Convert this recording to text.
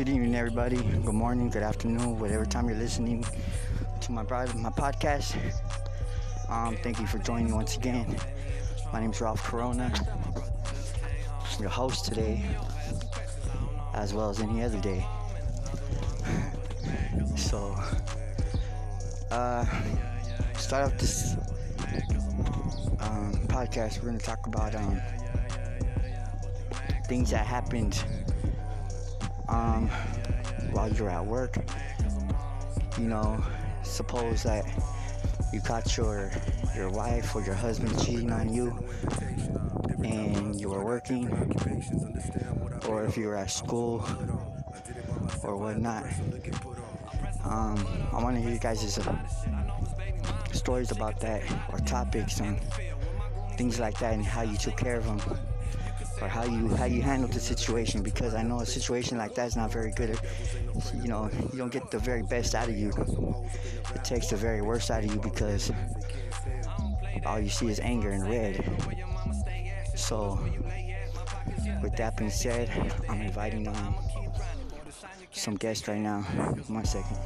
Good evening, everybody. Good morning, good afternoon, whatever time you're listening to my my podcast. Um, thank you for joining me once again. My name is Ralph Corona, your host today, as well as any other day. so, uh, start off this um, podcast. We're going to talk about um, things that happened um, while you're at work. You know, suppose that you caught your your wife or your husband cheating on you and you were working or if you were at school or whatnot um, i want to hear you guys' stories about that or topics and things like that and how you took care of them or how you how you handled the situation because I know a situation like that is not very good. You know, you don't get the very best out of you. It takes the very worst out of you because all you see is anger and red. So, with that being said, I'm inviting um, some guests right now. One second.